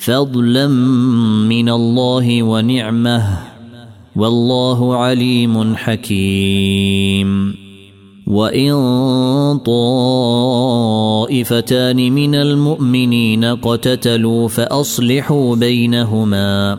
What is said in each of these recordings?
فضلا من الله ونعمة والله عليم حكيم. وإن طائفتان من المؤمنين اقتتلوا فأصلحوا بينهما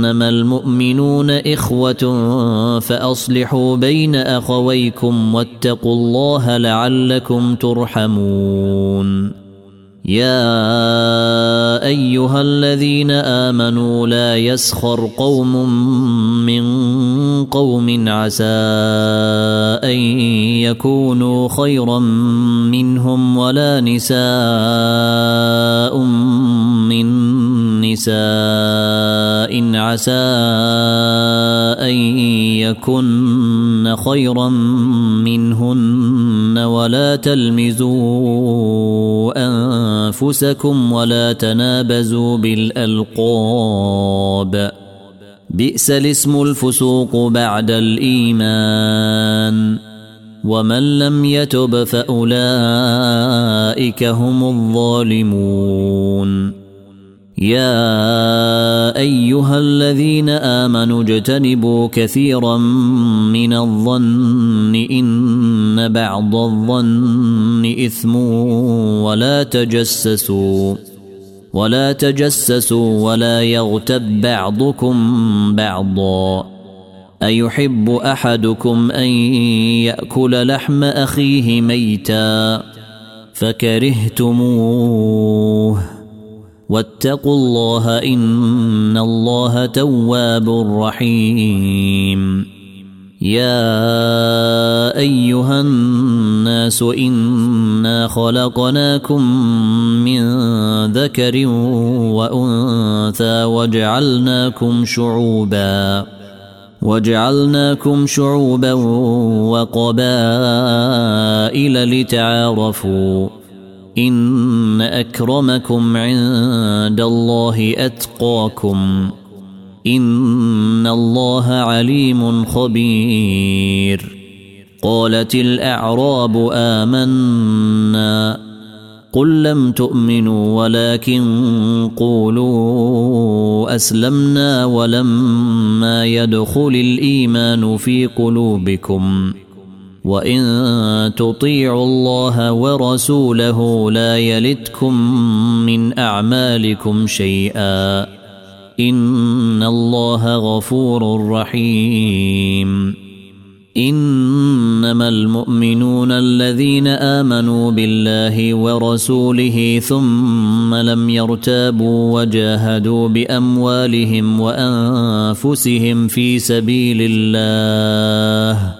انما المؤمنون إخوة فأصلحوا بين أخويكم واتقوا الله لعلكم ترحمون. يا أيها الذين آمنوا لا يسخر قوم من قوم عسى أن يكونوا خيرا منهم ولا نساء من نساء عسى أن يكن خيرا منهن ولا تلمزوا أنفسكم ولا تنابزوا بالألقاب. بئس الاسم الفسوق بعد الإيمان. ومن لم يتب فأولئك هم الظالمون. يا أيها الذين آمنوا اجتنبوا كثيرا من الظن إن بعض الظن إثم ولا تجسسوا ولا تجسسوا ولا يغتب بعضكم بعضا. أيحب أحدكم أن يأكل لحم أخيه ميتا فكرهتموه. واتقوا الله إن الله تواب رحيم. يا أيها الناس إنا خلقناكم من ذكر وأنثى وجعلناكم شعوبا وجعلناكم شعوبا وقبائل لتعارفوا. ان اكرمكم عند الله اتقاكم ان الله عليم خبير قالت الاعراب امنا قل لم تؤمنوا ولكن قولوا اسلمنا ولما يدخل الايمان في قلوبكم وان تطيعوا الله ورسوله لا يلتكم من اعمالكم شيئا ان الله غفور رحيم. انما المؤمنون الذين امنوا بالله ورسوله ثم لم يرتابوا وجاهدوا باموالهم وانفسهم في سبيل الله